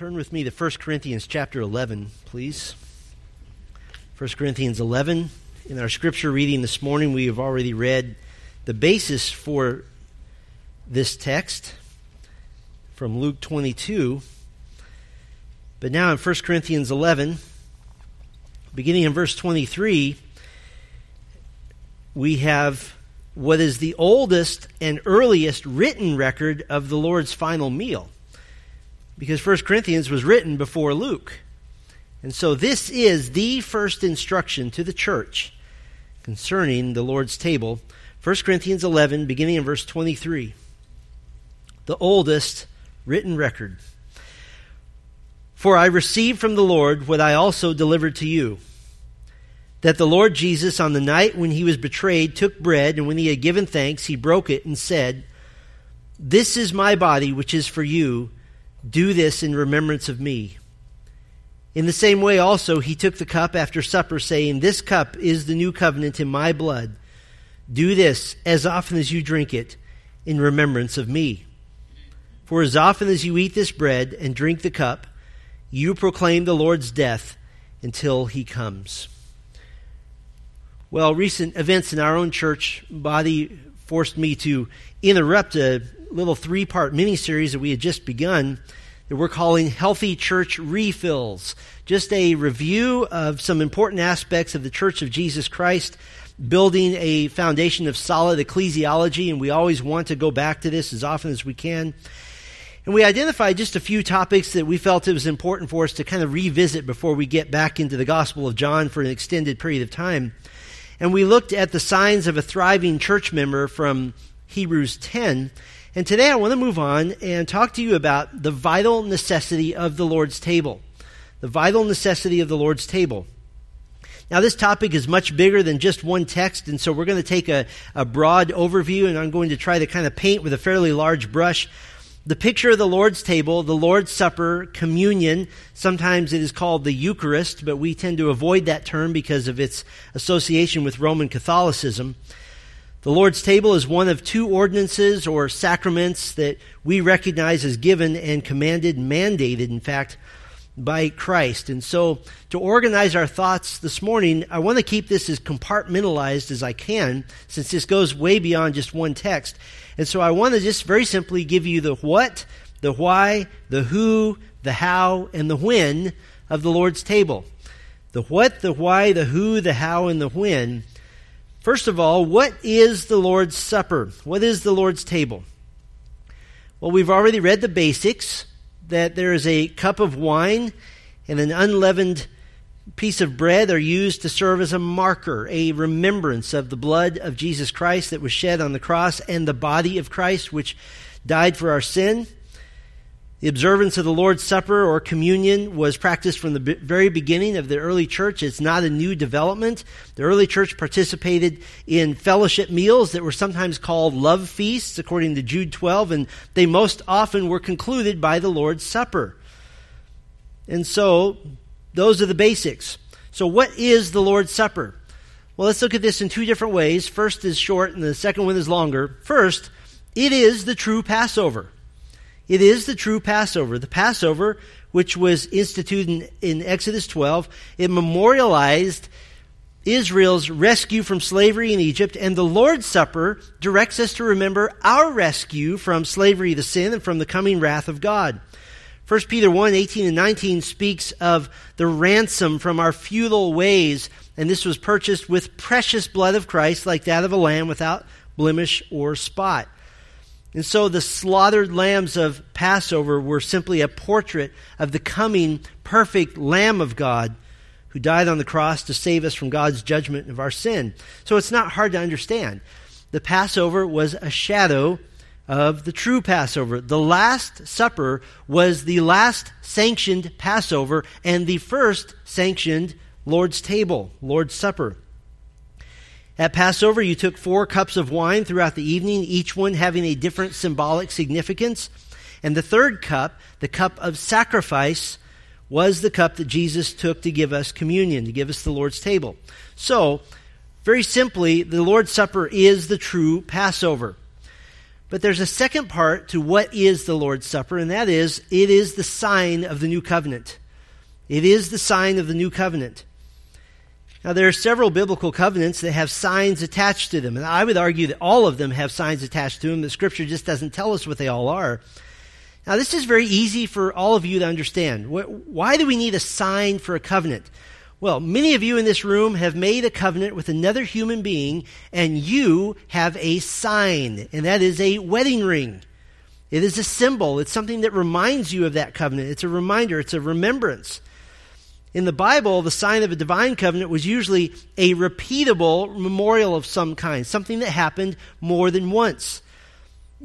Turn with me to 1 Corinthians chapter 11, please. 1 Corinthians 11. In our scripture reading this morning, we have already read the basis for this text from Luke 22. But now in 1 Corinthians 11, beginning in verse 23, we have what is the oldest and earliest written record of the Lord's final meal because 1 Corinthians was written before Luke. And so this is the first instruction to the church concerning the Lord's table. 1 Corinthians 11, beginning in verse 23. The oldest written record. For I received from the Lord what I also delivered to you that the Lord Jesus, on the night when he was betrayed, took bread, and when he had given thanks, he broke it and said, This is my body, which is for you. Do this in remembrance of me. In the same way, also, he took the cup after supper, saying, This cup is the new covenant in my blood. Do this as often as you drink it in remembrance of me. For as often as you eat this bread and drink the cup, you proclaim the Lord's death until he comes. Well, recent events in our own church body forced me to interrupt a little three part mini series that we had just begun that we're calling Healthy Church Refills. Just a review of some important aspects of the Church of Jesus Christ, building a foundation of solid ecclesiology, and we always want to go back to this as often as we can. And we identified just a few topics that we felt it was important for us to kind of revisit before we get back into the Gospel of John for an extended period of time. And we looked at the signs of a thriving church member from Hebrews 10. And today I want to move on and talk to you about the vital necessity of the Lord's table. The vital necessity of the Lord's table. Now, this topic is much bigger than just one text, and so we're going to take a, a broad overview, and I'm going to try to kind of paint with a fairly large brush the picture of the Lord's table, the Lord's Supper, communion. Sometimes it is called the Eucharist, but we tend to avoid that term because of its association with Roman Catholicism. The Lord's table is one of two ordinances or sacraments that we recognize as given and commanded, mandated, in fact, by Christ. And so, to organize our thoughts this morning, I want to keep this as compartmentalized as I can, since this goes way beyond just one text. And so, I want to just very simply give you the what, the why, the who, the how, and the when of the Lord's table. The what, the why, the who, the how, and the when First of all, what is the Lord's Supper? What is the Lord's table? Well, we've already read the basics that there is a cup of wine and an unleavened piece of bread are used to serve as a marker, a remembrance of the blood of Jesus Christ that was shed on the cross and the body of Christ which died for our sin. The observance of the Lord's Supper or communion was practiced from the very beginning of the early church. It's not a new development. The early church participated in fellowship meals that were sometimes called love feasts, according to Jude 12, and they most often were concluded by the Lord's Supper. And so, those are the basics. So, what is the Lord's Supper? Well, let's look at this in two different ways. First is short, and the second one is longer. First, it is the true Passover. It is the true Passover. The Passover, which was instituted in, in Exodus 12, it memorialized Israel's rescue from slavery in Egypt, and the Lord's Supper directs us to remember our rescue from slavery to sin and from the coming wrath of God. 1 Peter 1 18 and 19 speaks of the ransom from our futile ways, and this was purchased with precious blood of Christ, like that of a lamb without blemish or spot. And so the slaughtered lambs of Passover were simply a portrait of the coming perfect Lamb of God who died on the cross to save us from God's judgment of our sin. So it's not hard to understand. The Passover was a shadow of the true Passover. The Last Supper was the last sanctioned Passover and the first sanctioned Lord's table, Lord's Supper. At Passover, you took four cups of wine throughout the evening, each one having a different symbolic significance. And the third cup, the cup of sacrifice, was the cup that Jesus took to give us communion, to give us the Lord's table. So, very simply, the Lord's Supper is the true Passover. But there's a second part to what is the Lord's Supper, and that is it is the sign of the new covenant. It is the sign of the new covenant. Now, there are several biblical covenants that have signs attached to them, and I would argue that all of them have signs attached to them. The scripture just doesn't tell us what they all are. Now, this is very easy for all of you to understand. Why do we need a sign for a covenant? Well, many of you in this room have made a covenant with another human being, and you have a sign, and that is a wedding ring. It is a symbol. It's something that reminds you of that covenant. It's a reminder. It's a remembrance. In the Bible, the sign of a divine covenant was usually a repeatable memorial of some kind, something that happened more than once.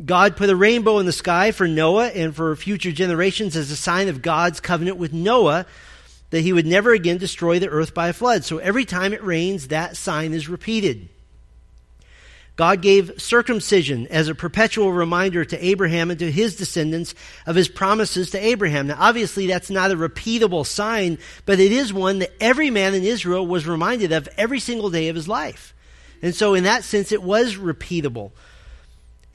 God put a rainbow in the sky for Noah and for future generations as a sign of God's covenant with Noah that he would never again destroy the earth by a flood. So every time it rains, that sign is repeated. God gave circumcision as a perpetual reminder to Abraham and to his descendants of his promises to Abraham. Now, obviously, that's not a repeatable sign, but it is one that every man in Israel was reminded of every single day of his life. And so, in that sense, it was repeatable.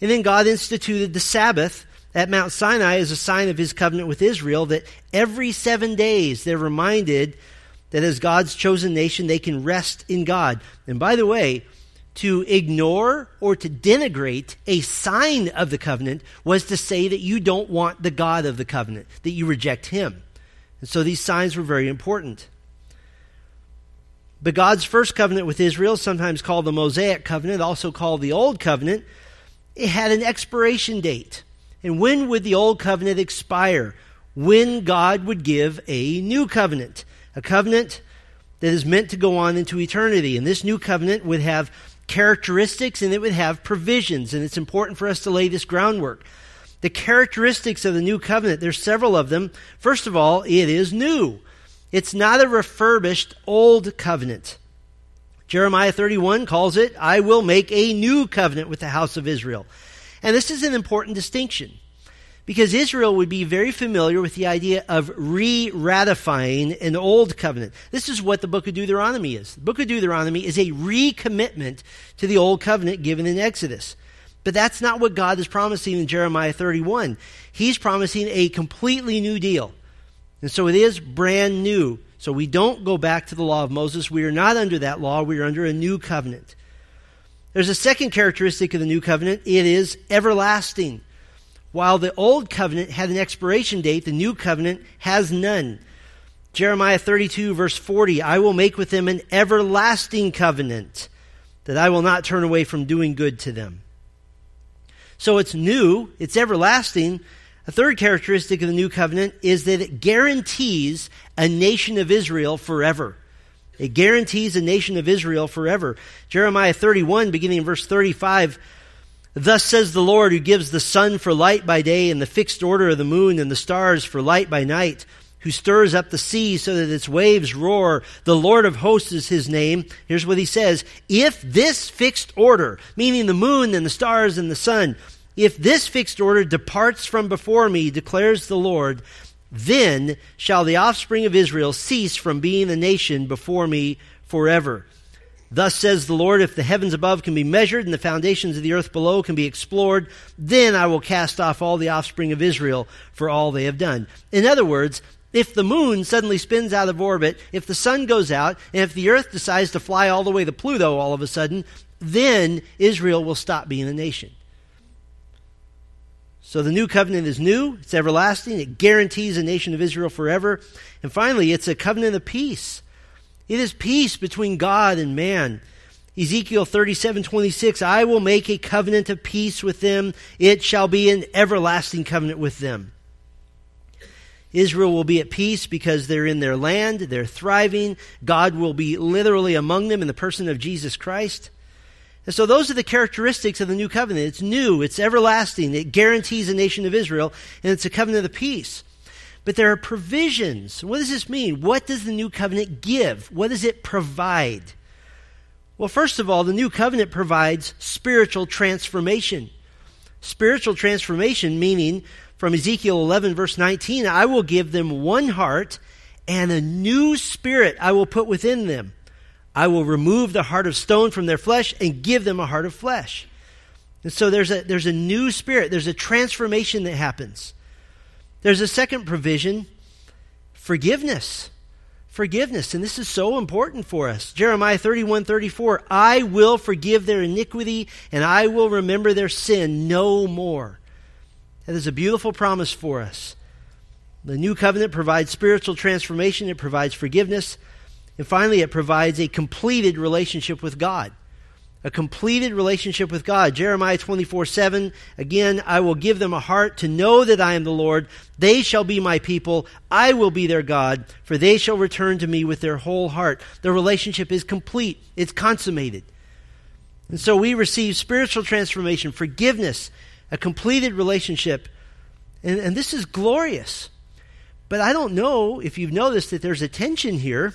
And then God instituted the Sabbath at Mount Sinai as a sign of his covenant with Israel that every seven days they're reminded that as God's chosen nation, they can rest in God. And by the way, to ignore or to denigrate a sign of the covenant was to say that you don't want the God of the covenant, that you reject him. And so these signs were very important. But God's first covenant with Israel, sometimes called the Mosaic covenant, also called the Old Covenant, it had an expiration date. And when would the old covenant expire? When God would give a new covenant, a covenant that is meant to go on into eternity. And this new covenant would have characteristics and it would have provisions. And it's important for us to lay this groundwork. The characteristics of the new covenant, there's several of them. First of all, it is new. It's not a refurbished old covenant. Jeremiah 31 calls it, I will make a new covenant with the house of Israel. And this is an important distinction because Israel would be very familiar with the idea of re ratifying an old covenant. This is what the book of Deuteronomy is. The book of Deuteronomy is a recommitment to the old covenant given in Exodus. But that's not what God is promising in Jeremiah 31. He's promising a completely new deal. And so it is brand new. So we don't go back to the law of Moses. We are not under that law. We are under a new covenant. There's a second characteristic of the new covenant it is everlasting. While the old covenant had an expiration date, the new covenant has none. Jeremiah 32, verse 40 I will make with them an everlasting covenant, that I will not turn away from doing good to them. So it's new, it's everlasting. A third characteristic of the new covenant is that it guarantees a nation of Israel forever. It guarantees a nation of Israel forever. Jeremiah 31, beginning in verse 35, Thus says the Lord, who gives the sun for light by day and the fixed order of the moon and the stars for light by night, who stirs up the sea so that its waves roar. The Lord of hosts is his name. Here's what he says. If this fixed order, meaning the moon and the stars and the sun, if this fixed order departs from before me, declares the Lord, then shall the offspring of Israel cease from being a nation before me forever. Thus says the Lord, if the heavens above can be measured and the foundations of the earth below can be explored, then I will cast off all the offspring of Israel for all they have done. In other words, if the moon suddenly spins out of orbit, if the sun goes out, and if the earth decides to fly all the way to Pluto all of a sudden, then Israel will stop being a nation. So the new covenant is new, it's everlasting, it guarantees a nation of Israel forever. And finally, it's a covenant of peace. It is peace between God and man. Ezekiel 37 26, I will make a covenant of peace with them. It shall be an everlasting covenant with them. Israel will be at peace because they're in their land, they're thriving. God will be literally among them in the person of Jesus Christ. And so those are the characteristics of the new covenant. It's new, it's everlasting, it guarantees a nation of Israel, and it's a covenant of peace. But there are provisions. What does this mean? What does the new covenant give? What does it provide? Well, first of all, the new covenant provides spiritual transformation. Spiritual transformation, meaning from Ezekiel 11, verse 19, I will give them one heart and a new spirit I will put within them. I will remove the heart of stone from their flesh and give them a heart of flesh. And so there's a, there's a new spirit, there's a transformation that happens. There's a second provision forgiveness. Forgiveness. And this is so important for us. Jeremiah 31 34 I will forgive their iniquity and I will remember their sin no more. That is a beautiful promise for us. The new covenant provides spiritual transformation, it provides forgiveness, and finally, it provides a completed relationship with God a completed relationship with God. Jeremiah 24 7, again, I will give them a heart to know that I am the Lord. They shall be my people. I will be their God, for they shall return to me with their whole heart. The relationship is complete, it's consummated. And so we receive spiritual transformation, forgiveness, a completed relationship. And, and this is glorious. But I don't know if you've noticed that there's a tension here.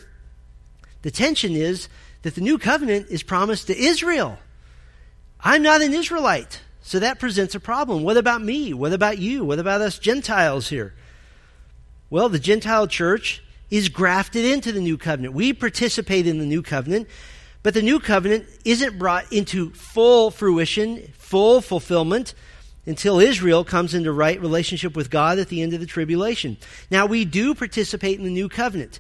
The tension is that the new covenant is promised to Israel. I'm not an Israelite, so that presents a problem. What about me? What about you? What about us Gentiles here? Well, the Gentile church is grafted into the new covenant. We participate in the new covenant, but the new covenant isn't brought into full fruition, full fulfillment until Israel comes into right relationship with God at the end of the tribulation. Now, we do participate in the new covenant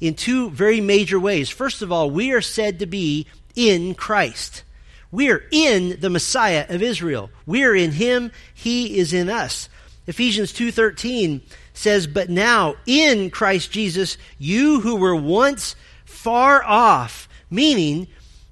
in two very major ways. First of all, we are said to be in Christ. We are in the Messiah of Israel. We are in him, he is in us. Ephesians 2:13 says, "But now in Christ Jesus, you who were once far off," meaning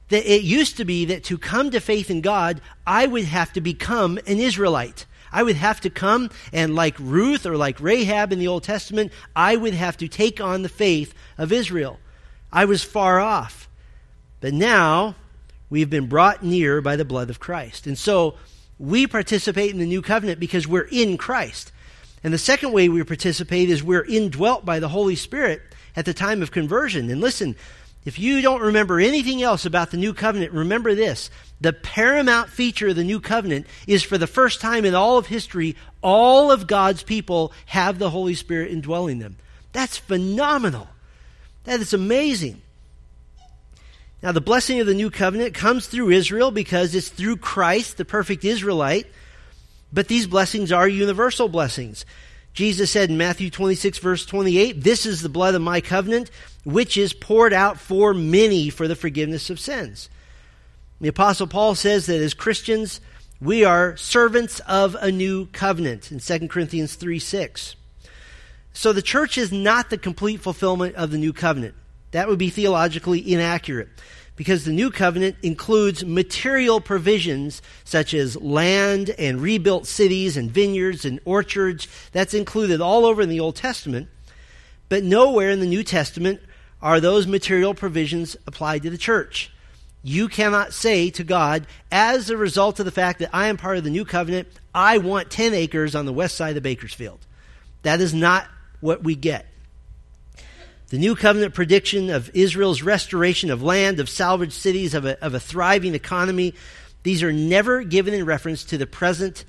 that it used to be that to come to faith in God, I would have to become an Israelite. I would have to come and, like Ruth or like Rahab in the Old Testament, I would have to take on the faith of Israel. I was far off. But now we've been brought near by the blood of Christ. And so we participate in the new covenant because we're in Christ. And the second way we participate is we're indwelt by the Holy Spirit at the time of conversion. And listen, if you don't remember anything else about the new covenant, remember this. The paramount feature of the new covenant is for the first time in all of history, all of God's people have the Holy Spirit indwelling them. That's phenomenal. That is amazing. Now, the blessing of the new covenant comes through Israel because it's through Christ, the perfect Israelite. But these blessings are universal blessings. Jesus said in Matthew 26, verse 28, This is the blood of my covenant, which is poured out for many for the forgiveness of sins. The Apostle Paul says that as Christians, we are servants of a new covenant in 2 Corinthians 3 6. So the church is not the complete fulfillment of the new covenant. That would be theologically inaccurate because the new covenant includes material provisions such as land and rebuilt cities and vineyards and orchards. That's included all over in the Old Testament. But nowhere in the New Testament are those material provisions applied to the church. You cannot say to God, as a result of the fact that I am part of the new covenant, I want 10 acres on the west side of Bakersfield. That is not what we get. The new covenant prediction of Israel's restoration of land, of salvaged cities, of a, of a thriving economy, these are never given in reference to the present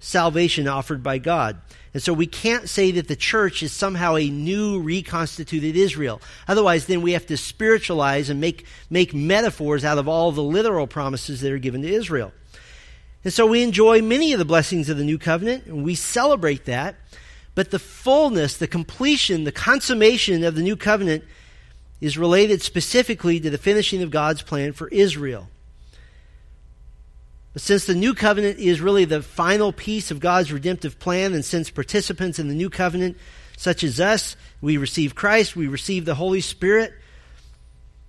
salvation offered by God. And so we can't say that the church is somehow a new reconstituted Israel. Otherwise, then we have to spiritualize and make, make metaphors out of all the literal promises that are given to Israel. And so we enjoy many of the blessings of the new covenant, and we celebrate that. But the fullness, the completion, the consummation of the new covenant is related specifically to the finishing of God's plan for Israel. But since the new covenant is really the final piece of God's redemptive plan, and since participants in the new covenant, such as us, we receive Christ, we receive the Holy Spirit,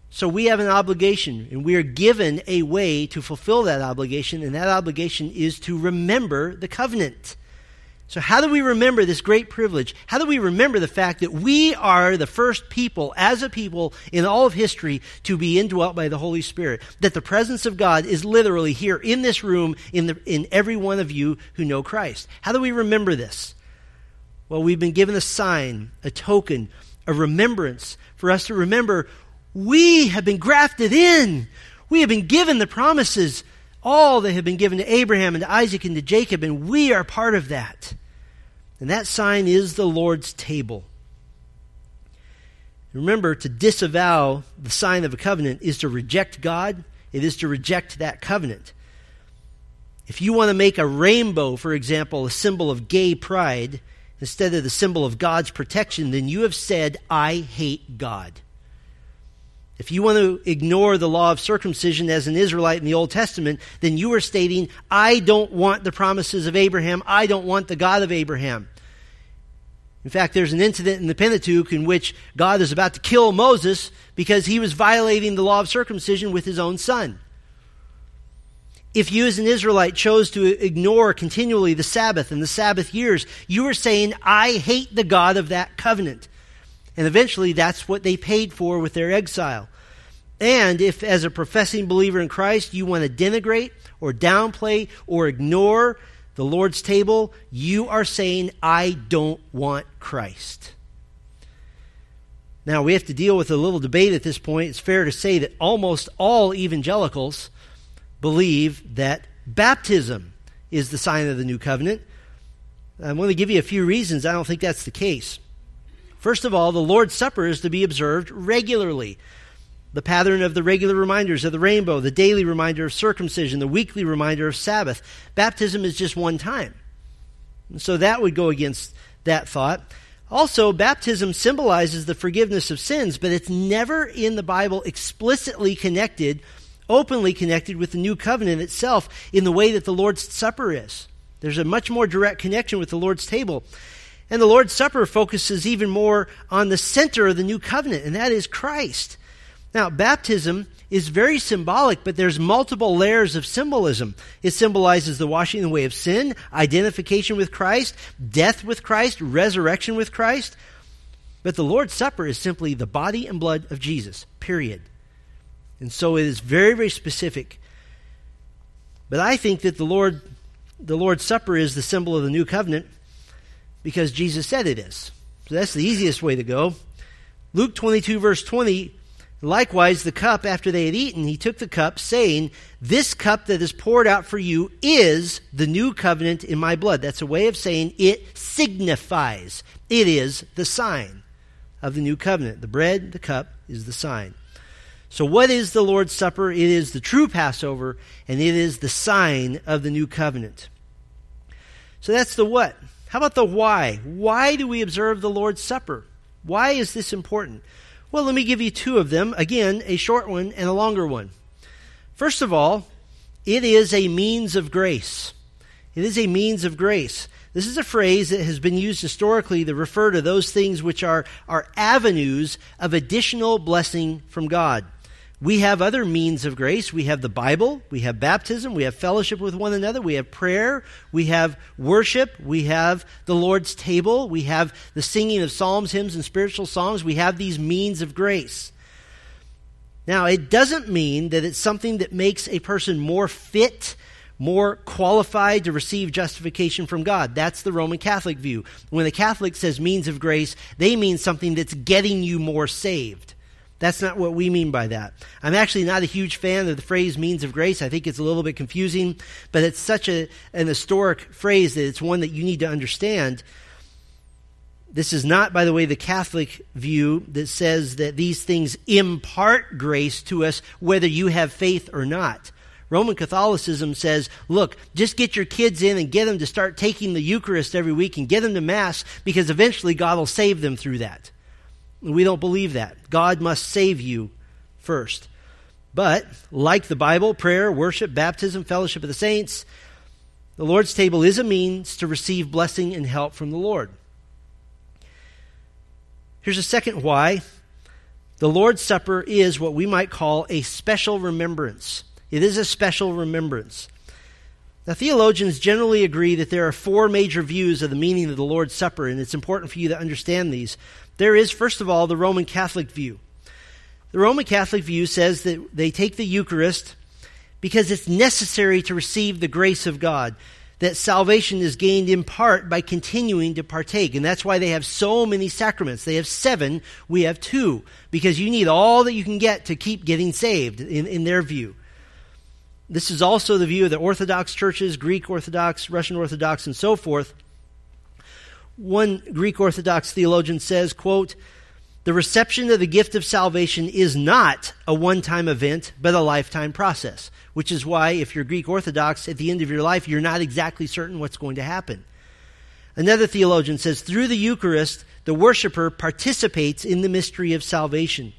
so we have an obligation, and we are given a way to fulfill that obligation, and that obligation is to remember the covenant. So, how do we remember this great privilege? How do we remember the fact that we are the first people, as a people in all of history, to be indwelt by the Holy Spirit? That the presence of God is literally here in this room, in, the, in every one of you who know Christ. How do we remember this? Well, we've been given a sign, a token, a remembrance for us to remember we have been grafted in. We have been given the promises, all that have been given to Abraham and to Isaac and to Jacob, and we are part of that. And that sign is the Lord's table. Remember, to disavow the sign of a covenant is to reject God, it is to reject that covenant. If you want to make a rainbow, for example, a symbol of gay pride, instead of the symbol of God's protection, then you have said, I hate God. If you want to ignore the law of circumcision as an Israelite in the Old Testament, then you are stating, I don't want the promises of Abraham. I don't want the God of Abraham. In fact, there's an incident in the Pentateuch in which God is about to kill Moses because he was violating the law of circumcision with his own son. If you, as an Israelite, chose to ignore continually the Sabbath and the Sabbath years, you were saying, I hate the God of that covenant. And eventually, that's what they paid for with their exile. And if, as a professing believer in Christ, you want to denigrate or downplay or ignore the Lord's table, you are saying, I don't want Christ. Now, we have to deal with a little debate at this point. It's fair to say that almost all evangelicals believe that baptism is the sign of the new covenant. I'm going to give you a few reasons I don't think that's the case. First of all, the Lord's Supper is to be observed regularly the pattern of the regular reminders of the rainbow, the daily reminder of circumcision, the weekly reminder of Sabbath. Baptism is just one time. And so that would go against that thought. Also, baptism symbolizes the forgiveness of sins, but it's never in the Bible explicitly connected, openly connected with the new covenant itself in the way that the Lord's Supper is. There's a much more direct connection with the Lord's table. And the Lord's Supper focuses even more on the center of the new covenant, and that is Christ. Now, baptism is very symbolic, but there's multiple layers of symbolism. It symbolizes the washing away of sin, identification with Christ, death with Christ, resurrection with Christ. But the Lord's Supper is simply the body and blood of Jesus, period. And so it is very, very specific. But I think that the Lord the Lord's Supper is the symbol of the new covenant because Jesus said it is. So that's the easiest way to go. Luke 22 verse 20 Likewise, the cup after they had eaten, he took the cup, saying, This cup that is poured out for you is the new covenant in my blood. That's a way of saying it signifies. It is the sign of the new covenant. The bread, the cup, is the sign. So, what is the Lord's Supper? It is the true Passover, and it is the sign of the new covenant. So, that's the what. How about the why? Why do we observe the Lord's Supper? Why is this important? Well, let me give you two of them. Again, a short one and a longer one. First of all, it is a means of grace. It is a means of grace. This is a phrase that has been used historically to refer to those things which are, are avenues of additional blessing from God. We have other means of grace. We have the Bible, we have baptism, we have fellowship with one another, we have prayer, we have worship, we have the Lord's table, we have the singing of psalms, hymns, and spiritual songs. We have these means of grace. Now, it doesn't mean that it's something that makes a person more fit, more qualified to receive justification from God. That's the Roman Catholic view. When a Catholic says means of grace, they mean something that's getting you more saved. That's not what we mean by that. I'm actually not a huge fan of the phrase means of grace. I think it's a little bit confusing, but it's such a, an historic phrase that it's one that you need to understand. This is not, by the way, the Catholic view that says that these things impart grace to us whether you have faith or not. Roman Catholicism says, look, just get your kids in and get them to start taking the Eucharist every week and get them to Mass because eventually God will save them through that. We don't believe that. God must save you first. But, like the Bible, prayer, worship, baptism, fellowship of the saints, the Lord's table is a means to receive blessing and help from the Lord. Here's a second why. The Lord's Supper is what we might call a special remembrance. It is a special remembrance. Now, theologians generally agree that there are four major views of the meaning of the Lord's Supper, and it's important for you to understand these. There is, first of all, the Roman Catholic view. The Roman Catholic view says that they take the Eucharist because it's necessary to receive the grace of God, that salvation is gained in part by continuing to partake. And that's why they have so many sacraments. They have seven, we have two, because you need all that you can get to keep getting saved, in, in their view. This is also the view of the Orthodox churches, Greek Orthodox, Russian Orthodox, and so forth. One Greek Orthodox theologian says, quote, The reception of the gift of salvation is not a one time event, but a lifetime process, which is why, if you're Greek Orthodox, at the end of your life, you're not exactly certain what's going to happen. Another theologian says through the Eucharist, the worshiper participates in the mystery of salvation.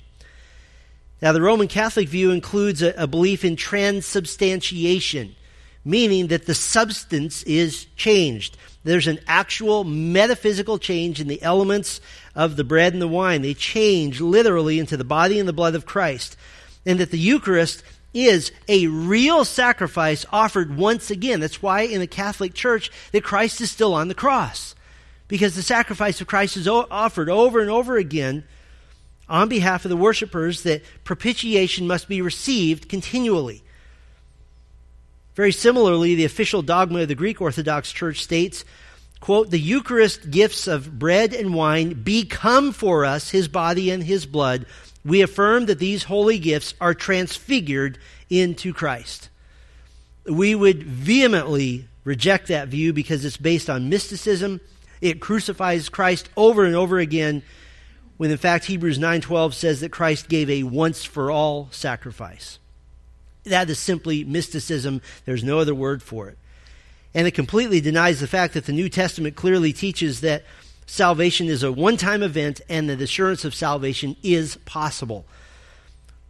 Now, the Roman Catholic view includes a, a belief in transubstantiation, meaning that the substance is changed. There's an actual metaphysical change in the elements of the bread and the wine. They change literally into the body and the blood of Christ. And that the Eucharist is a real sacrifice offered once again. That's why in the Catholic Church that Christ is still on the cross. Because the sacrifice of Christ is offered over and over again on behalf of the worshippers that propitiation must be received continually. Very similarly, the official dogma of the Greek Orthodox Church states, quote, the Eucharist gifts of bread and wine become for us his body and his blood. We affirm that these holy gifts are transfigured into Christ. We would vehemently reject that view because it's based on mysticism. It crucifies Christ over and over again when in fact Hebrews 9:12 says that Christ gave a once for all sacrifice. That is simply mysticism. There's no other word for it. And it completely denies the fact that the New Testament clearly teaches that salvation is a one-time event and that assurance of salvation is possible.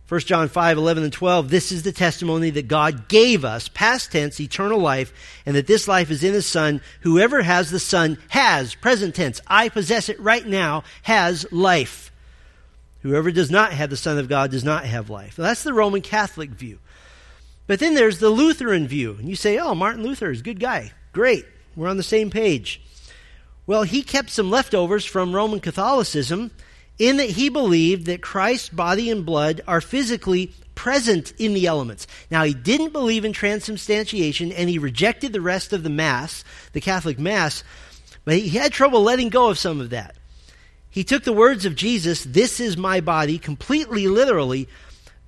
1 John 5, 11 and 12, this is the testimony that God gave us, past tense, eternal life, and that this life is in His Son. Whoever has the Son has, present tense, I possess it right now, has life. Whoever does not have the Son of God does not have life. Well, that's the Roman Catholic view. But then there's the Lutheran view. And you say, oh, Martin Luther is a good guy. Great. We're on the same page. Well, he kept some leftovers from Roman Catholicism in that he believed that Christ's body and blood are physically present in the elements. Now, he didn't believe in transubstantiation and he rejected the rest of the Mass, the Catholic Mass, but he had trouble letting go of some of that. He took the words of Jesus, This is my body, completely literally,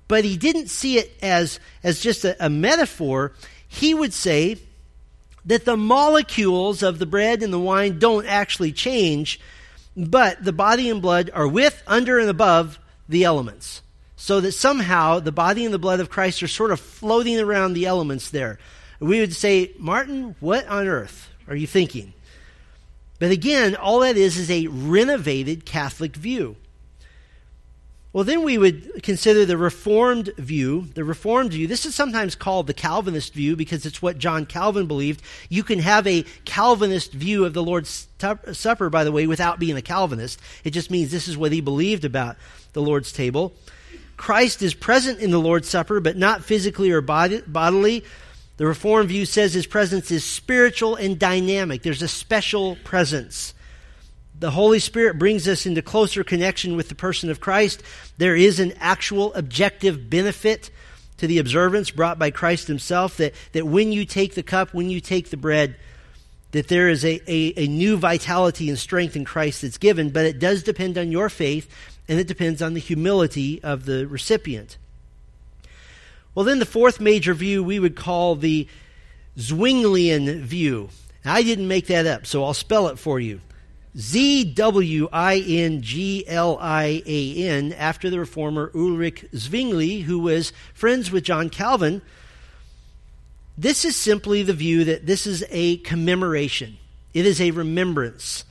but he didn't see it as, as just a, a metaphor. He would say that the molecules of the bread and the wine don't actually change but the body and blood are with, under, and above the elements. So that somehow the body and the blood of Christ are sort of floating around the elements there. We would say, Martin, what on earth are you thinking? But again, all that is is a renovated Catholic view. Well, then we would consider the Reformed view. The Reformed view, this is sometimes called the Calvinist view because it's what John Calvin believed. You can have a Calvinist view of the Lord's Supper, by the way, without being a Calvinist. It just means this is what he believed about the Lord's table. Christ is present in the Lord's Supper, but not physically or bodily. The Reformed view says his presence is spiritual and dynamic. There's a special presence the Holy Spirit brings us into closer connection with the person of Christ. There is an actual objective benefit to the observance brought by Christ himself that, that when you take the cup, when you take the bread, that there is a, a, a new vitality and strength in Christ that's given, but it does depend on your faith and it depends on the humility of the recipient. Well, then the fourth major view we would call the Zwinglian view. I didn't make that up, so I'll spell it for you. Z W I N G L I A N, after the reformer Ulrich Zwingli, who was friends with John Calvin. This is simply the view that this is a commemoration, it is a remembrance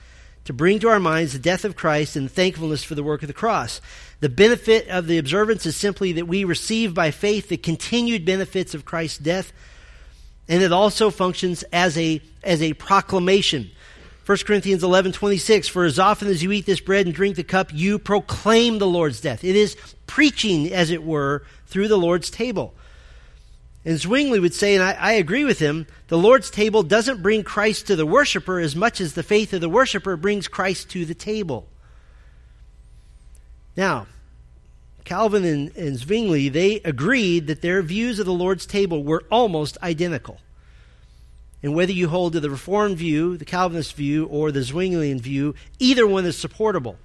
to bring to our minds the death of Christ and thankfulness for the work of the cross. The benefit of the observance is simply that we receive by faith the continued benefits of Christ's death, and it also functions as a, as a proclamation 1 Corinthians 11, 26, for as often as you eat this bread and drink the cup, you proclaim the Lord's death. It is preaching, as it were, through the Lord's table. And Zwingli would say, and I, I, agree with him, the Lord's table doesn't bring Christ to the worshiper as much as the faith of the worshiper brings Christ to the table. Now, Calvin and, and Zwingli, they agreed that their views of the Lord's table were almost identical. And whether you hold to the Reformed view, the Calvinist view, or the Zwinglian view, either one is supportable.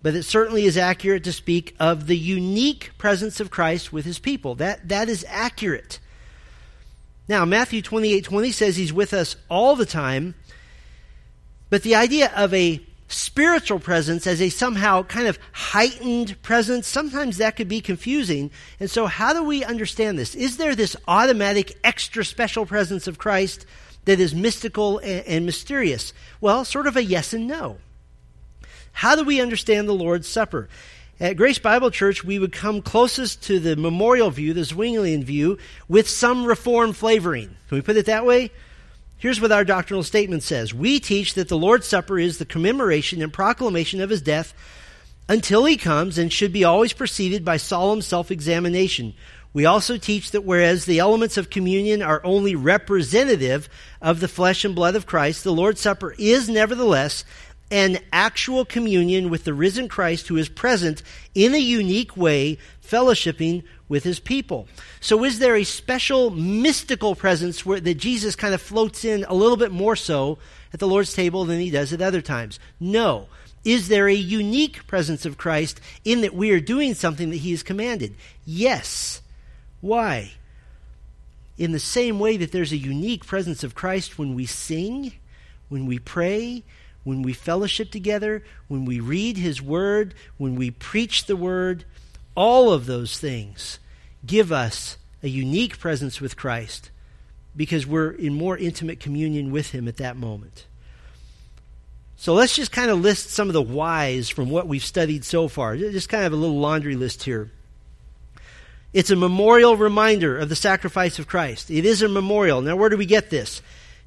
But it certainly is accurate to speak of the unique presence of Christ with his people. That, that is accurate. Now, Matthew 28 20 says he's with us all the time. But the idea of a spiritual presence as a somehow kind of heightened presence, sometimes that could be confusing. And so, how do we understand this? Is there this automatic, extra special presence of Christ that is mystical and, and mysterious? Well, sort of a yes and no. How do we understand the Lord's Supper? At Grace Bible Church, we would come closest to the memorial view, the Zwinglian view, with some reform flavoring. Can we put it that way? Here's what our doctrinal statement says We teach that the Lord's Supper is the commemoration and proclamation of his death until he comes and should be always preceded by solemn self examination. We also teach that whereas the elements of communion are only representative of the flesh and blood of Christ, the Lord's Supper is nevertheless an actual communion with the risen Christ who is present in a unique way, fellowshipping with his people. So, is there a special mystical presence where that Jesus kind of floats in a little bit more so at the Lord's table than he does at other times? No. Is there a unique presence of Christ in that we are doing something that he has commanded? Yes. Why? In the same way that there's a unique presence of Christ when we sing, when we pray, when we fellowship together, when we read His Word, when we preach the Word, all of those things give us a unique presence with Christ because we're in more intimate communion with Him at that moment. So let's just kind of list some of the whys from what we've studied so far. Just kind of a little laundry list here. It's a memorial reminder of the sacrifice of Christ. It is a memorial. Now, where do we get this?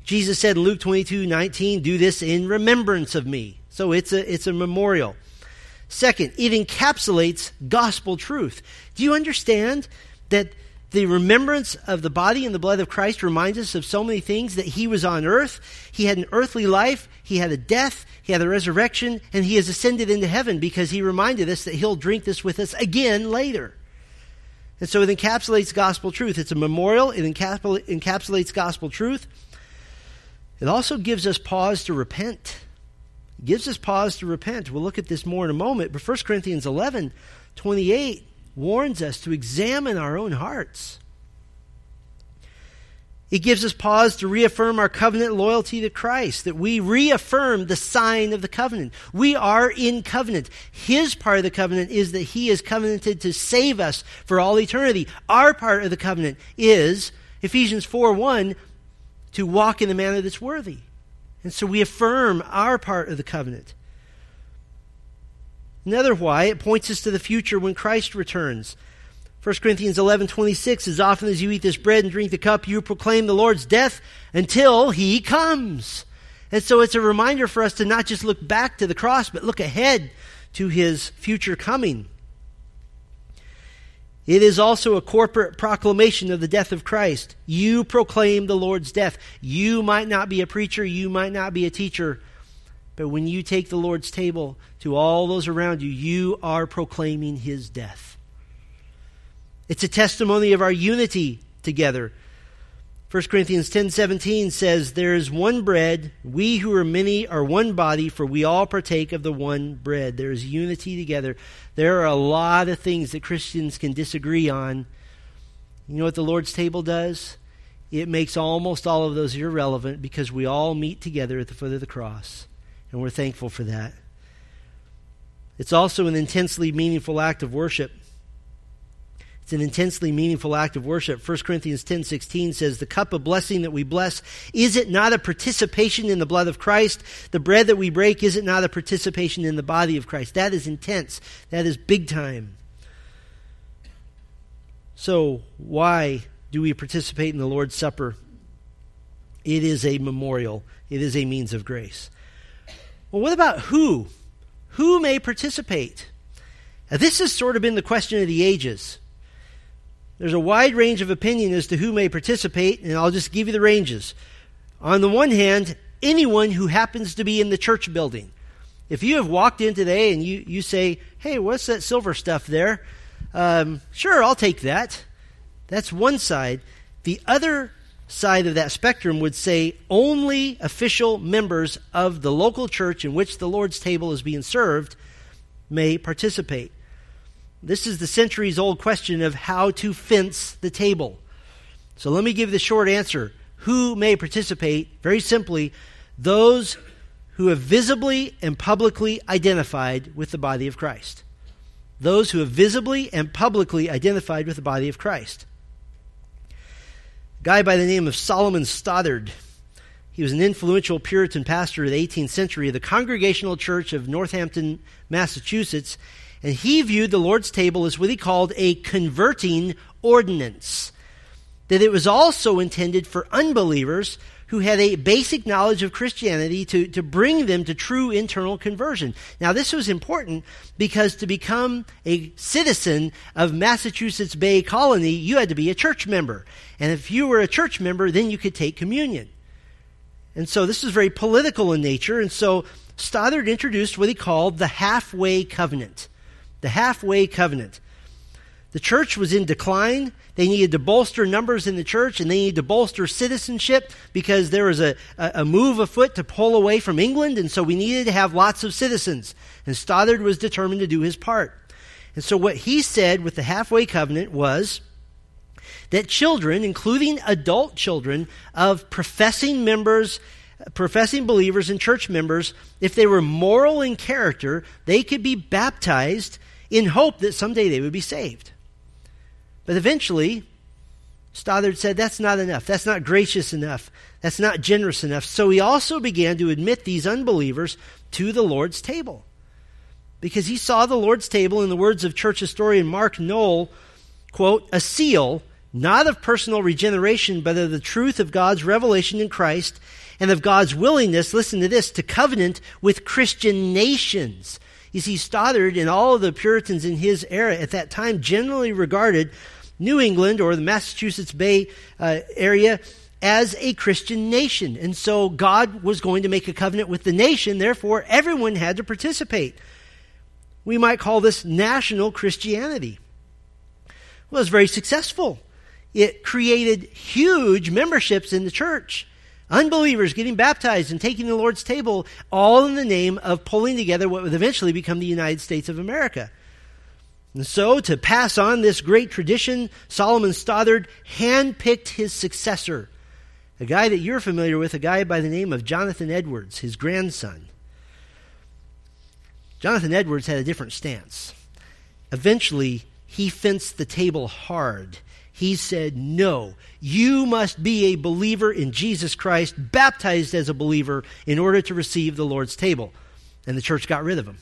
Jesus said in Luke 22 19, do this in remembrance of me. So it's a, it's a memorial. Second, it encapsulates gospel truth. Do you understand that the remembrance of the body and the blood of Christ reminds us of so many things that he was on earth. He had an earthly life, he had a death, he had a resurrection, and he has ascended into heaven because he reminded us that he'll drink this with us again later. And so it encapsulates gospel truth. It's a memorial, it encapsulates gospel truth. It also gives us pause to repent. Gives us pause to repent. We'll look at this more in a moment, but 1 Corinthians 11 28 warns us to examine our own hearts. It gives us pause to reaffirm our covenant loyalty to Christ, that we reaffirm the sign of the covenant. We are in covenant. His part of the covenant is that He is covenanted to save us for all eternity. Our part of the covenant is, Ephesians 4 1, to walk in the manner that's worthy. And so we affirm our part of the covenant. Another why, it points us to the future when Christ returns. 1 Corinthians 11 26, as often as you eat this bread and drink the cup, you proclaim the Lord's death until he comes. And so it's a reminder for us to not just look back to the cross, but look ahead to his future coming. It is also a corporate proclamation of the death of Christ. You proclaim the Lord's death. You might not be a preacher, you might not be a teacher, but when you take the Lord's table to all those around you, you are proclaiming his death. It's a testimony of our unity together. 1 Corinthians 10:17 says there is one bread. We who are many are one body for we all partake of the one bread. There is unity together. There are a lot of things that Christians can disagree on. You know what the Lord's table does? It makes almost all of those irrelevant because we all meet together at the foot of the cross and we're thankful for that. It's also an intensely meaningful act of worship it's an intensely meaningful act of worship. 1 Corinthians 10:16 says, "The cup of blessing that we bless, is it not a participation in the blood of Christ? The bread that we break, is it not a participation in the body of Christ?" That is intense. That is big time. So, why do we participate in the Lord's Supper? It is a memorial. It is a means of grace. Well, what about who? Who may participate? Now, this has sort of been the question of the ages. There's a wide range of opinion as to who may participate, and I'll just give you the ranges. On the one hand, anyone who happens to be in the church building. If you have walked in today and you, you say, hey, what's that silver stuff there? Um, sure, I'll take that. That's one side. The other side of that spectrum would say only official members of the local church in which the Lord's table is being served may participate. This is the centuries old question of how to fence the table. So let me give the short answer. Who may participate? Very simply, those who have visibly and publicly identified with the body of Christ. Those who have visibly and publicly identified with the body of Christ. A guy by the name of Solomon Stoddard. He was an influential Puritan pastor of the 18th century of the Congregational Church of Northampton, Massachusetts, and he viewed the Lord's table as what he called a converting ordinance. That it was also intended for unbelievers who had a basic knowledge of Christianity to, to bring them to true internal conversion. Now, this was important because to become a citizen of Massachusetts Bay Colony, you had to be a church member. And if you were a church member, then you could take communion. And so this is very political in nature. And so Stoddard introduced what he called the halfway covenant. The halfway covenant. The church was in decline. They needed to bolster numbers in the church and they needed to bolster citizenship because there was a, a move afoot to pull away from England, and so we needed to have lots of citizens. And Stoddard was determined to do his part. And so what he said with the halfway covenant was that children, including adult children of professing members, professing believers and church members, if they were moral in character, they could be baptized in hope that someday they would be saved. But eventually, Stoddard said, that's not enough. That's not gracious enough. That's not generous enough. So he also began to admit these unbelievers to the Lord's table. Because he saw the Lord's table, in the words of church historian Mark Noll, quote, a seal, not of personal regeneration, but of the truth of God's revelation in Christ and of God's willingness, listen to this, to covenant with Christian nations. You see, Stoddard and all of the Puritans in his era at that time generally regarded New England or the Massachusetts Bay uh, area as a Christian nation. And so God was going to make a covenant with the nation, therefore, everyone had to participate. We might call this national Christianity. Well, it was very successful. It created huge memberships in the church. Unbelievers getting baptized and taking the Lord's table, all in the name of pulling together what would eventually become the United States of America. And so, to pass on this great tradition, Solomon Stoddard handpicked his successor, a guy that you're familiar with, a guy by the name of Jonathan Edwards, his grandson. Jonathan Edwards had a different stance. Eventually, he fenced the table hard. He said, No, you must be a believer in Jesus Christ, baptized as a believer, in order to receive the Lord's table. And the church got rid of him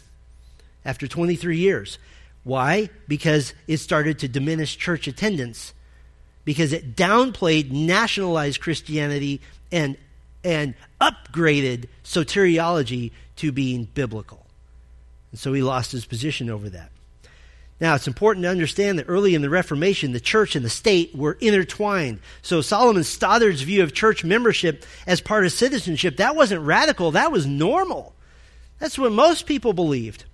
after 23 years. Why? Because it started to diminish church attendance, because it downplayed nationalized Christianity and, and upgraded soteriology to being biblical. And so he lost his position over that. Now, it's important to understand that early in the Reformation, the church and the state were intertwined. So, Solomon Stoddard's view of church membership as part of citizenship, that wasn't radical, that was normal. That's what most people believed.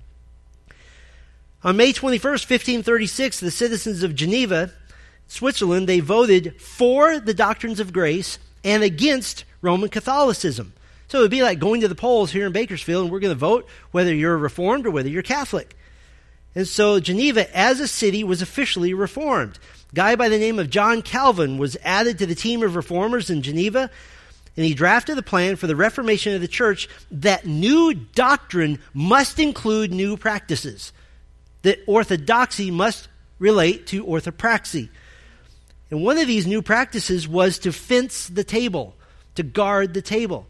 On May 21st, 1536, the citizens of Geneva, Switzerland, they voted for the doctrines of grace and against Roman Catholicism. So it would be like going to the polls here in Bakersfield and we're going to vote whether you're Reformed or whether you're Catholic. And so Geneva as a city was officially reformed. A guy by the name of John Calvin was added to the team of reformers in Geneva and he drafted the plan for the reformation of the church that new doctrine must include new practices that orthodoxy must relate to orthopraxy. And one of these new practices was to fence the table, to guard the table.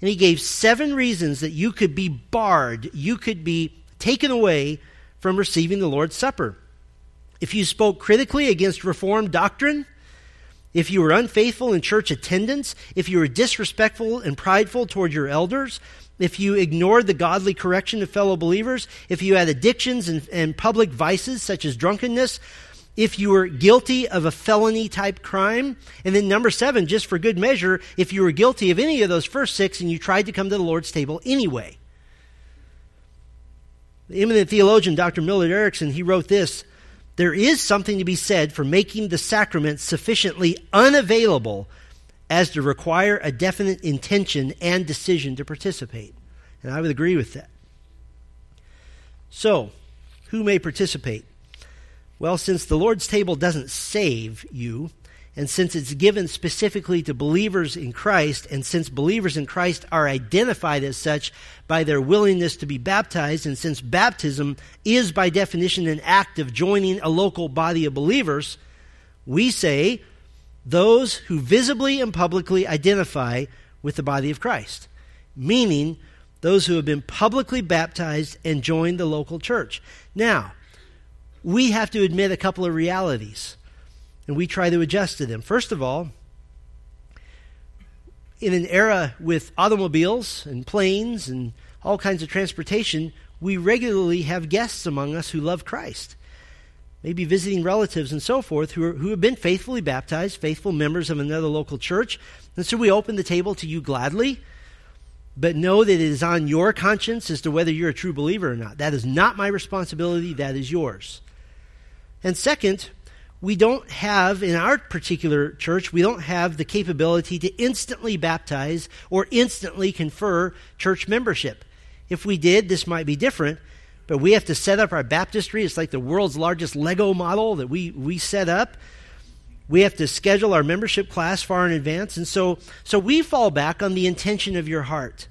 And he gave seven reasons that you could be barred, you could be taken away from receiving the Lord's Supper. If you spoke critically against Reformed doctrine, if you were unfaithful in church attendance, if you were disrespectful and prideful toward your elders, if you ignored the godly correction of fellow believers, if you had addictions and, and public vices such as drunkenness, if you were guilty of a felony type crime, and then number seven, just for good measure, if you were guilty of any of those first six and you tried to come to the Lord's table anyway. The eminent theologian Dr. Millard Erickson, he wrote this There is something to be said for making the sacrament sufficiently unavailable as to require a definite intention and decision to participate. And I would agree with that. So, who may participate? Well, since the Lord's table doesn't save you, and since it's given specifically to believers in Christ, and since believers in Christ are identified as such by their willingness to be baptized, and since baptism is by definition an act of joining a local body of believers, we say those who visibly and publicly identify with the body of Christ, meaning those who have been publicly baptized and joined the local church. Now, we have to admit a couple of realities, and we try to adjust to them. First of all, in an era with automobiles and planes and all kinds of transportation, we regularly have guests among us who love Christ. Maybe visiting relatives and so forth who, are, who have been faithfully baptized, faithful members of another local church. And so we open the table to you gladly, but know that it is on your conscience as to whether you're a true believer or not. That is not my responsibility, that is yours. And second, we don't have, in our particular church, we don't have the capability to instantly baptize or instantly confer church membership. If we did, this might be different, but we have to set up our baptistry. It's like the world's largest Lego model that we, we set up. We have to schedule our membership class far in advance. And so, so we fall back on the intention of your heart.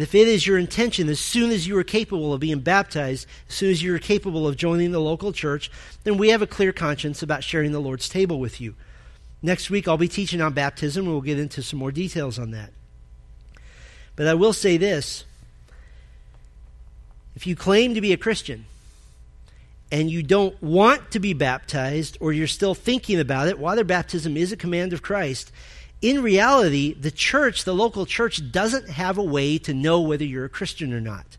If it is your intention, as soon as you are capable of being baptized, as soon as you are capable of joining the local church, then we have a clear conscience about sharing the Lord's table with you. Next week, I'll be teaching on baptism, and we'll get into some more details on that. But I will say this if you claim to be a Christian, and you don't want to be baptized, or you're still thinking about it, water baptism is a command of Christ in reality, the church, the local church, doesn't have a way to know whether you're a Christian or not.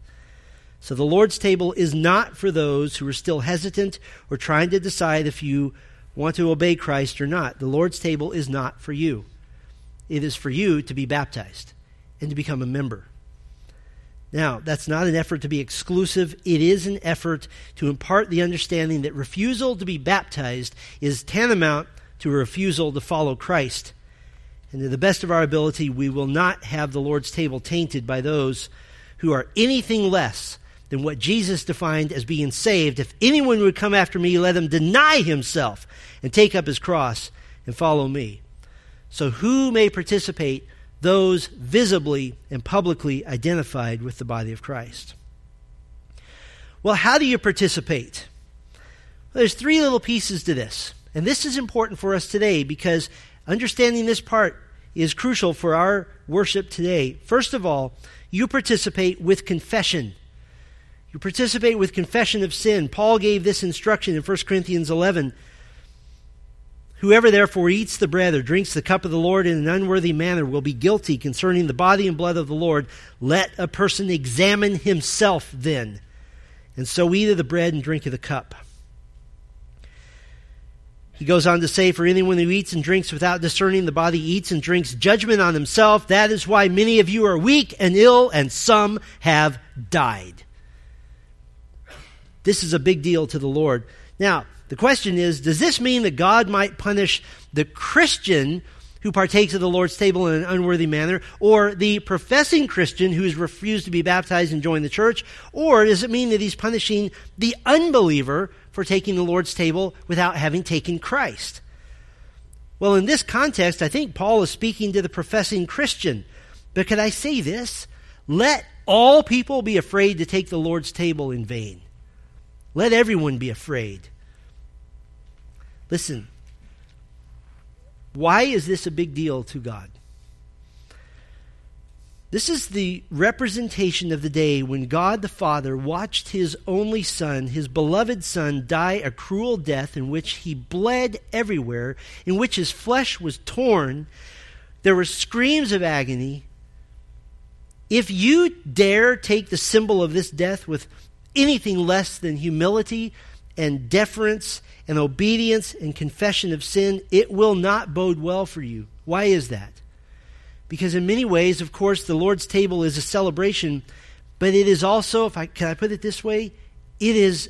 So the Lord's table is not for those who are still hesitant or trying to decide if you want to obey Christ or not. The Lord's table is not for you. It is for you to be baptized and to become a member. Now, that's not an effort to be exclusive. It is an effort to impart the understanding that refusal to be baptized is tantamount to a refusal to follow Christ and to the best of our ability, we will not have the Lord's table tainted by those who are anything less than what Jesus defined as being saved. If anyone would come after me, let him deny himself and take up his cross and follow me. So, who may participate? Those visibly and publicly identified with the body of Christ. Well, how do you participate? Well, there's three little pieces to this. And this is important for us today because understanding this part is crucial for our worship today. First of all, you participate with confession. You participate with confession of sin. Paul gave this instruction in 1 Corinthians 11. Whoever therefore eats the bread or drinks the cup of the Lord in an unworthy manner will be guilty concerning the body and blood of the Lord. Let a person examine himself then. And so eat of the bread and drink of the cup. He goes on to say, For anyone who eats and drinks without discerning the body eats and drinks judgment on himself. That is why many of you are weak and ill, and some have died. This is a big deal to the Lord. Now, the question is Does this mean that God might punish the Christian who partakes of the Lord's table in an unworthy manner, or the professing Christian who has refused to be baptized and join the church? Or does it mean that he's punishing the unbeliever for taking the Lord's table without having taken Christ? Well, in this context, I think Paul is speaking to the professing Christian. But could I say this? Let all people be afraid to take the Lord's table in vain. Let everyone be afraid. Listen, why is this a big deal to God? This is the representation of the day when God the Father watched his only Son, his beloved Son, die a cruel death in which he bled everywhere, in which his flesh was torn. There were screams of agony. If you dare take the symbol of this death with anything less than humility and deference and obedience and confession of sin, it will not bode well for you. Why is that? Because in many ways, of course, the Lord's table is a celebration, but it is also, if I can I put it this way, it is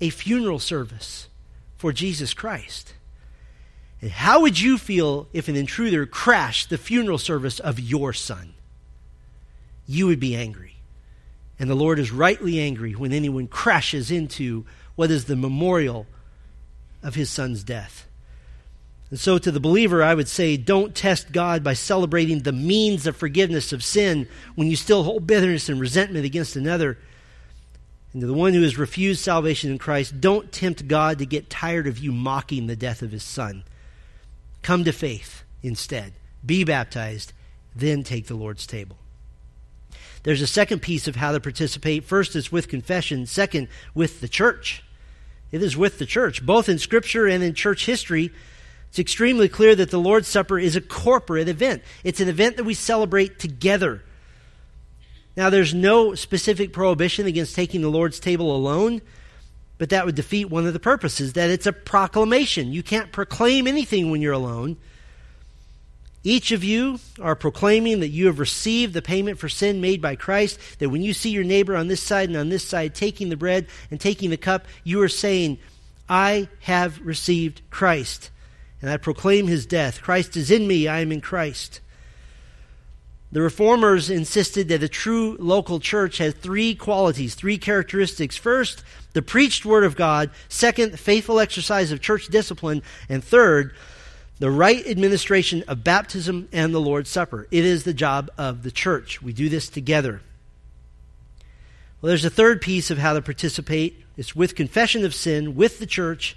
a funeral service for Jesus Christ. And how would you feel if an intruder crashed the funeral service of your son? You would be angry. And the Lord is rightly angry when anyone crashes into what is the memorial of his son's death. And so, to the believer, I would say don't test God by celebrating the means of forgiveness of sin when you still hold bitterness and resentment against another. And to the one who has refused salvation in Christ, don't tempt God to get tired of you mocking the death of his son. Come to faith instead. Be baptized, then take the Lord's table. There's a second piece of how to participate. First is with confession, second, with the church. It is with the church, both in Scripture and in church history. It's extremely clear that the Lord's Supper is a corporate event. It's an event that we celebrate together. Now, there's no specific prohibition against taking the Lord's table alone, but that would defeat one of the purposes that it's a proclamation. You can't proclaim anything when you're alone. Each of you are proclaiming that you have received the payment for sin made by Christ, that when you see your neighbor on this side and on this side taking the bread and taking the cup, you are saying, I have received Christ and I proclaim his death. Christ is in me, I am in Christ. The reformers insisted that a true local church has three qualities, three characteristics. First, the preached word of God. Second, faithful exercise of church discipline. And third, the right administration of baptism and the Lord's Supper. It is the job of the church. We do this together. Well, there's a third piece of how to participate. It's with confession of sin, with the church,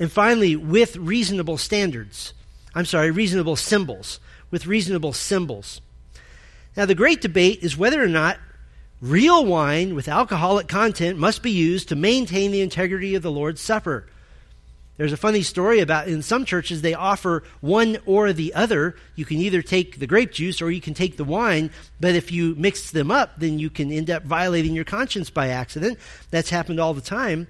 and finally, with reasonable standards. I'm sorry, reasonable symbols. With reasonable symbols. Now, the great debate is whether or not real wine with alcoholic content must be used to maintain the integrity of the Lord's Supper. There's a funny story about in some churches they offer one or the other. You can either take the grape juice or you can take the wine, but if you mix them up, then you can end up violating your conscience by accident. That's happened all the time.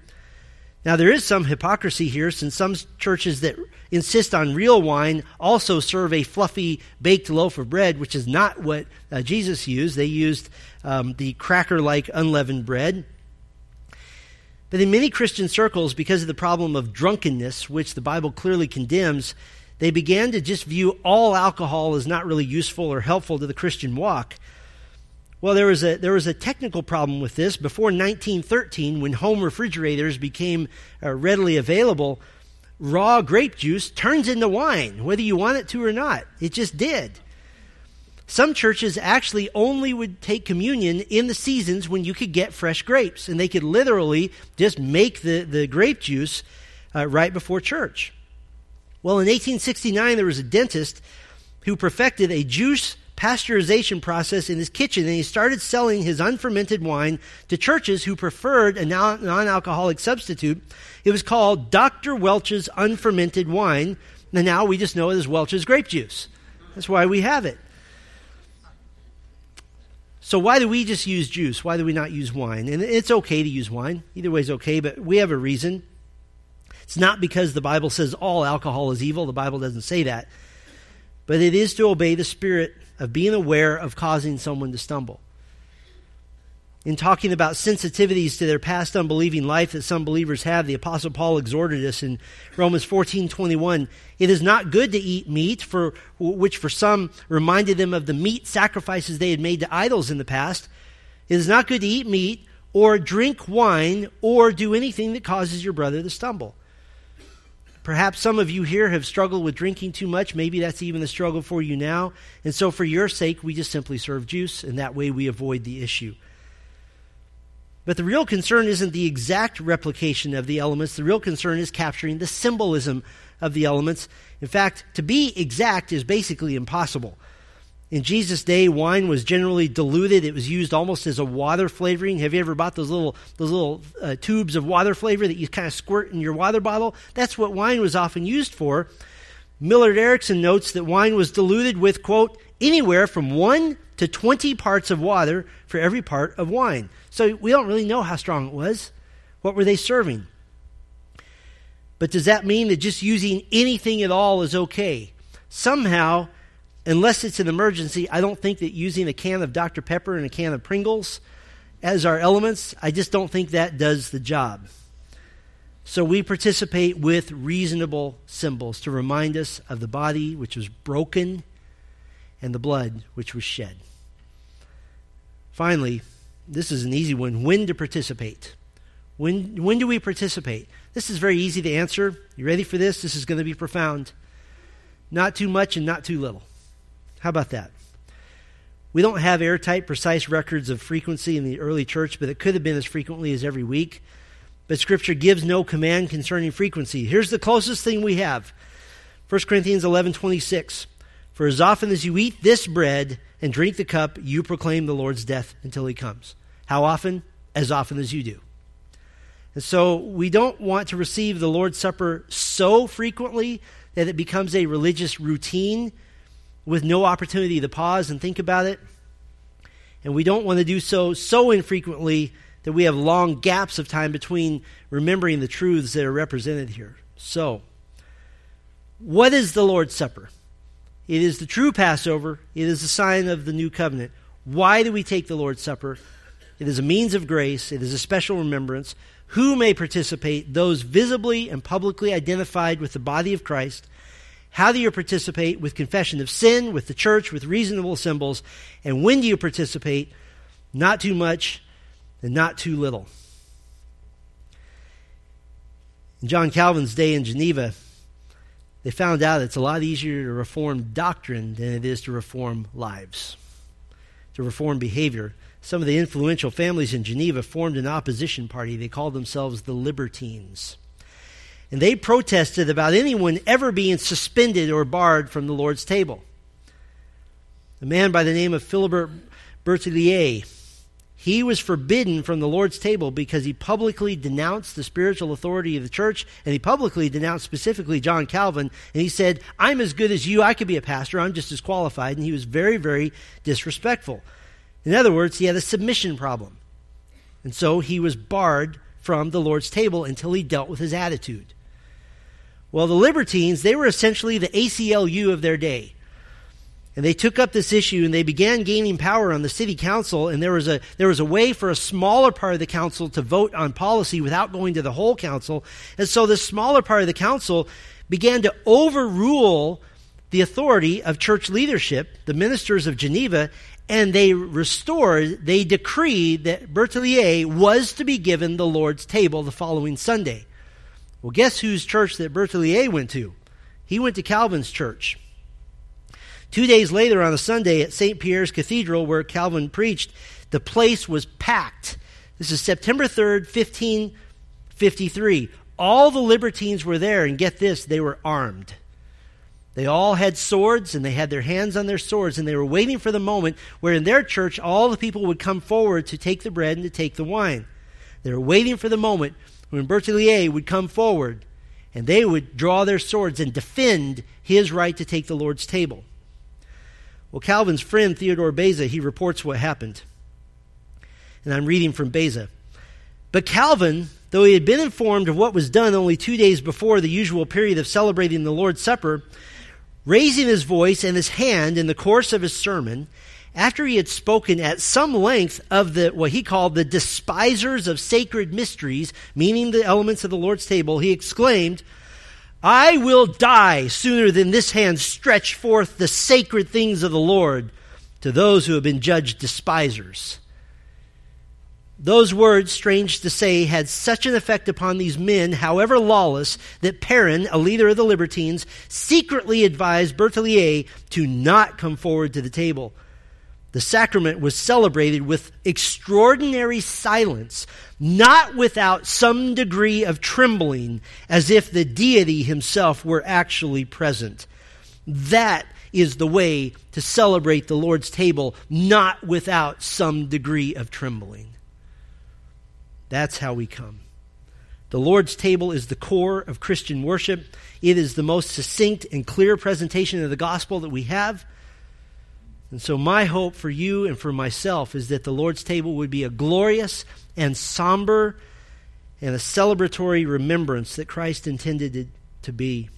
Now, there is some hypocrisy here since some churches that insist on real wine also serve a fluffy baked loaf of bread, which is not what uh, Jesus used. They used um, the cracker like unleavened bread. But in many Christian circles, because of the problem of drunkenness, which the Bible clearly condemns, they began to just view all alcohol as not really useful or helpful to the Christian walk. Well, there was a there was a technical problem with this before 1913 when home refrigerators became uh, readily available. Raw grape juice turns into wine, whether you want it to or not. It just did. Some churches actually only would take communion in the seasons when you could get fresh grapes, and they could literally just make the, the grape juice uh, right before church. Well, in 1869, there was a dentist who perfected a juice pasteurization process in his kitchen, and he started selling his unfermented wine to churches who preferred a non alcoholic substitute. It was called Dr. Welch's Unfermented Wine, and now we just know it as Welch's grape juice. That's why we have it. So, why do we just use juice? Why do we not use wine? And it's okay to use wine. Either way is okay, but we have a reason. It's not because the Bible says all alcohol is evil. The Bible doesn't say that. But it is to obey the Spirit of being aware of causing someone to stumble. In talking about sensitivities to their past unbelieving life that some believers have, the apostle Paul exhorted us in Romans 14:21, it is not good to eat meat for which for some reminded them of the meat sacrifices they had made to idols in the past. It is not good to eat meat or drink wine or do anything that causes your brother to stumble. Perhaps some of you here have struggled with drinking too much. Maybe that's even the struggle for you now. And so, for your sake, we just simply serve juice, and that way we avoid the issue. But the real concern isn't the exact replication of the elements, the real concern is capturing the symbolism of the elements. In fact, to be exact is basically impossible. In Jesus' day, wine was generally diluted. It was used almost as a water flavoring. Have you ever bought those little those little uh, tubes of water flavor that you kind of squirt in your water bottle? That's what wine was often used for. Millard Erickson notes that wine was diluted with quote anywhere from one to twenty parts of water for every part of wine. So we don't really know how strong it was. What were they serving? But does that mean that just using anything at all is okay? Somehow unless it's an emergency, I don't think that using a can of Dr. Pepper and a can of Pringles as our elements, I just don't think that does the job. So we participate with reasonable symbols to remind us of the body which was broken and the blood which was shed. Finally, this is an easy one when to participate. When, when do we participate? This is very easy to answer. You ready for this? This is going to be profound. not too much and not too little. How about that? We don't have airtight, precise records of frequency in the early church, but it could have been as frequently as every week. But Scripture gives no command concerning frequency. Here's the closest thing we have 1 Corinthians 11 26. For as often as you eat this bread and drink the cup, you proclaim the Lord's death until he comes. How often? As often as you do. And so we don't want to receive the Lord's Supper so frequently that it becomes a religious routine with no opportunity to pause and think about it. And we don't want to do so so infrequently that we have long gaps of time between remembering the truths that are represented here. So, what is the Lord's Supper? It is the true Passover. It is a sign of the new covenant. Why do we take the Lord's Supper? It is a means of grace. It is a special remembrance. Who may participate? Those visibly and publicly identified with the body of Christ how do you participate with confession of sin, with the church, with reasonable symbols? And when do you participate? Not too much and not too little. In John Calvin's day in Geneva, they found out it's a lot easier to reform doctrine than it is to reform lives, to reform behavior. Some of the influential families in Geneva formed an opposition party. They called themselves the Libertines and they protested about anyone ever being suspended or barred from the Lord's table. A man by the name of Philibert Berthelier, he was forbidden from the Lord's table because he publicly denounced the spiritual authority of the church, and he publicly denounced specifically John Calvin, and he said, I'm as good as you, I could be a pastor, I'm just as qualified, and he was very, very disrespectful. In other words, he had a submission problem. And so he was barred from the Lord's table until he dealt with his attitude. Well, the Libertines, they were essentially the ACLU of their day. And they took up this issue and they began gaining power on the city council. And there was a, there was a way for a smaller part of the council to vote on policy without going to the whole council. And so this smaller part of the council began to overrule the authority of church leadership, the ministers of Geneva, and they restored, they decreed that Berthelier was to be given the Lord's table the following Sunday. Well, guess whose church that Berthelier went to? He went to Calvin's church. Two days later, on a Sunday at St. Pierre's Cathedral, where Calvin preached, the place was packed. This is September 3rd, 1553. All the libertines were there, and get this, they were armed. They all had swords, and they had their hands on their swords, and they were waiting for the moment where in their church all the people would come forward to take the bread and to take the wine. They were waiting for the moment when Berthelier would come forward and they would draw their swords and defend his right to take the Lord's table. Well, Calvin's friend Theodore Beza, he reports what happened. And I'm reading from Beza. But Calvin, though he had been informed of what was done only two days before the usual period of celebrating the Lord's Supper, raising his voice and his hand in the course of his sermon, after he had spoken at some length of the what he called the despisers of sacred mysteries, meaning the elements of the Lord's table, he exclaimed, I will die sooner than this hand stretch forth the sacred things of the Lord to those who have been judged despisers. Those words, strange to say, had such an effect upon these men, however lawless, that Perrin, a leader of the Libertines, secretly advised Berthelier to not come forward to the table the sacrament was celebrated with extraordinary silence, not without some degree of trembling, as if the deity himself were actually present. That is the way to celebrate the Lord's table, not without some degree of trembling. That's how we come. The Lord's table is the core of Christian worship. It is the most succinct and clear presentation of the gospel that we have. And so, my hope for you and for myself is that the Lord's table would be a glorious and somber and a celebratory remembrance that Christ intended it to be.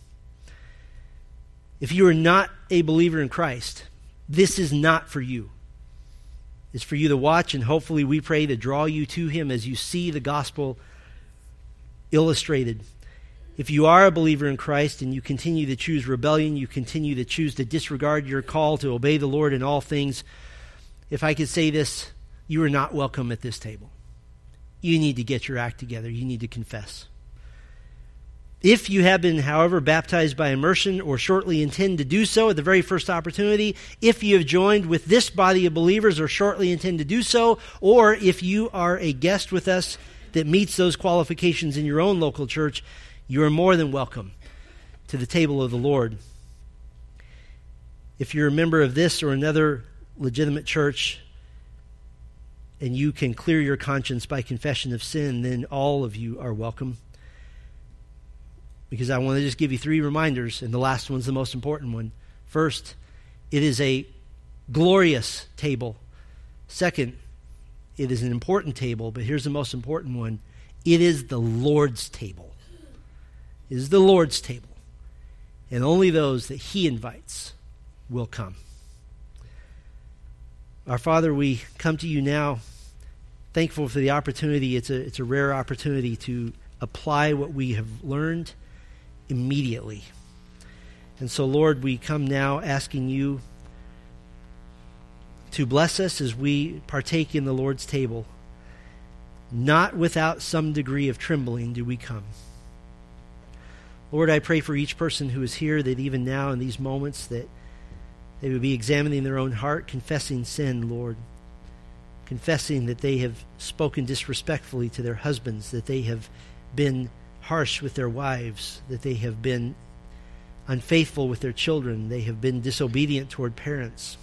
If you are not a believer in Christ, this is not for you. It's for you to watch, and hopefully, we pray to draw you to Him as you see the gospel illustrated if you are a believer in Christ and you continue to choose rebellion, you continue to choose to disregard your call to obey the Lord in all things, if I could say this, you are not welcome at this table. You need to get your act together. You need to confess. If you have been, however, baptized by immersion or shortly intend to do so at the very first opportunity, if you have joined with this body of believers or shortly intend to do so, or if you are a guest with us that meets those qualifications in your own local church, you are more than welcome to the table of the Lord. If you're a member of this or another legitimate church, and you can clear your conscience by confession of sin, then all of you are welcome because I want to just give you three reminders, and the last one's the most important one. First, it is a glorious table. Second, it is an important table, but here's the most important one it is the Lord's table. Is the Lord's table. And only those that He invites will come. Our Father, we come to you now thankful for the opportunity. It's a, it's a rare opportunity to apply what we have learned immediately. And so, Lord, we come now asking you to bless us as we partake in the Lord's table. Not without some degree of trembling do we come. Lord, I pray for each person who is here that even now in these moments that they would be examining their own heart, confessing sin, Lord. Confessing that they have spoken disrespectfully to their husbands, that they have been harsh with their wives, that they have been unfaithful with their children, they have been disobedient toward parents,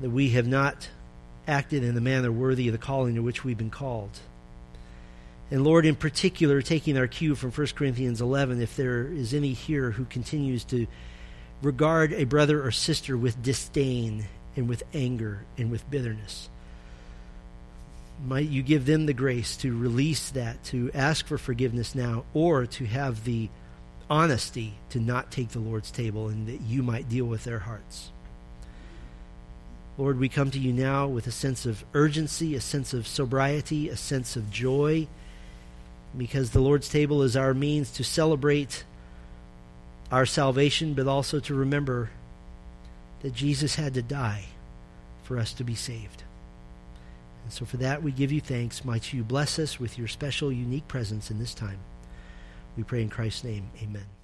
that we have not acted in a manner worthy of the calling to which we've been called. And Lord, in particular, taking our cue from 1 Corinthians 11, if there is any here who continues to regard a brother or sister with disdain and with anger and with bitterness, might you give them the grace to release that, to ask for forgiveness now, or to have the honesty to not take the Lord's table and that you might deal with their hearts. Lord, we come to you now with a sense of urgency, a sense of sobriety, a sense of joy, because the Lord's table is our means to celebrate our salvation, but also to remember that Jesus had to die for us to be saved. And so for that, we give you thanks. Might you bless us with your special, unique presence in this time. We pray in Christ's name. Amen.